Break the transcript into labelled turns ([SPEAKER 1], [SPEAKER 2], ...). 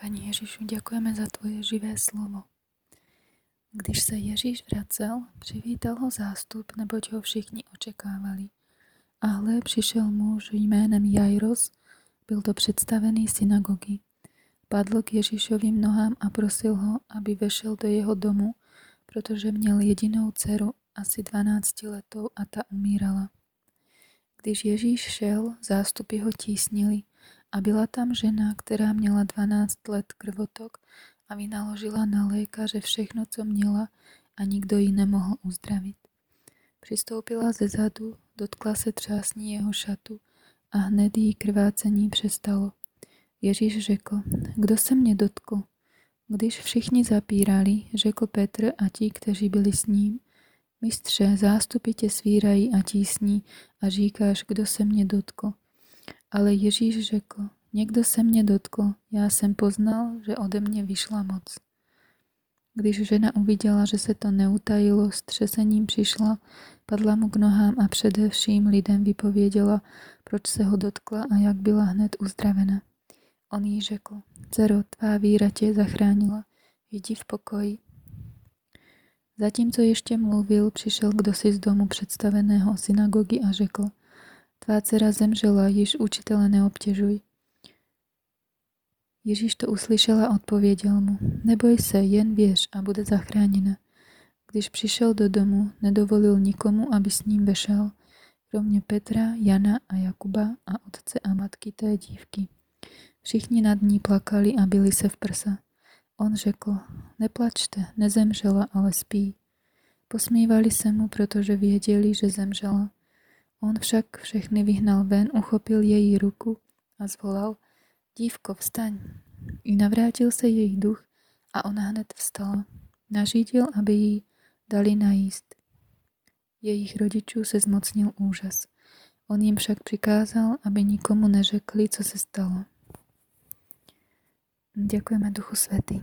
[SPEAKER 1] Pani Ježišu, děkujeme za Tvoje živé slovo. Když se Ježíš vracel, přivítal ho zástup, neboť ho všichni očekávali. A hle, přišel muž jménem Jairos, byl to představený synagogy. Padl k Ježíšovým nohám a prosil ho, aby vešel do jeho domu, protože měl jedinou dceru, asi 12 letou a ta umírala. Když Ježíš šel, zástupy ho tísnili a byla tam žena, která měla 12 let krvotok a vynaložila na lékaře všechno, co měla a nikdo ji nemohl uzdravit. Přistoupila ze zadu, dotkla se třásní jeho šatu a hned jí krvácení přestalo. Ježíš řekl, kdo se mě dotkl? Když všichni zapírali, řekl Petr a ti, kteří byli s ním, mistře, zástupy tě svírají a tísní a říkáš, kdo se mě dotkl. Ale Ježíš řekl, někdo se mě dotkl, já jsem poznal, že ode mě vyšla moc. Když žena uviděla, že se to neutajilo, s třesením přišla, padla mu k nohám a především lidem vypověděla, proč se ho dotkla a jak byla hned uzdravena. On jí řekl, dcero, tvá víra tě zachránila, jdi v pokoji. Zatímco ještě mluvil, přišel kdosi z domu představeného synagogy a řekl, tvá dcera zemřela, již učitele neobtěžuj. Ježíš to uslyšel a odpověděl mu, neboj se, jen věř a bude zachráněna. Když přišel do domu, nedovolil nikomu, aby s ním vešel, kromě Petra, Jana a Jakuba a otce a matky té dívky. Všichni nad ní plakali a byli se v prsa. On řekl, neplačte, nezemřela, ale spí. Posmívali se mu, protože věděli, že zemřela. On však všechny vyhnal ven, uchopil její ruku a zvolal, dívko, vstaň. I navrátil se její duch a ona hned vstala. Nařídil, aby jí dali najíst. Jejich rodičů se zmocnil úžas. On jim však přikázal, aby nikomu neřekli, co se stalo. Ďakujeme Duchu Svety.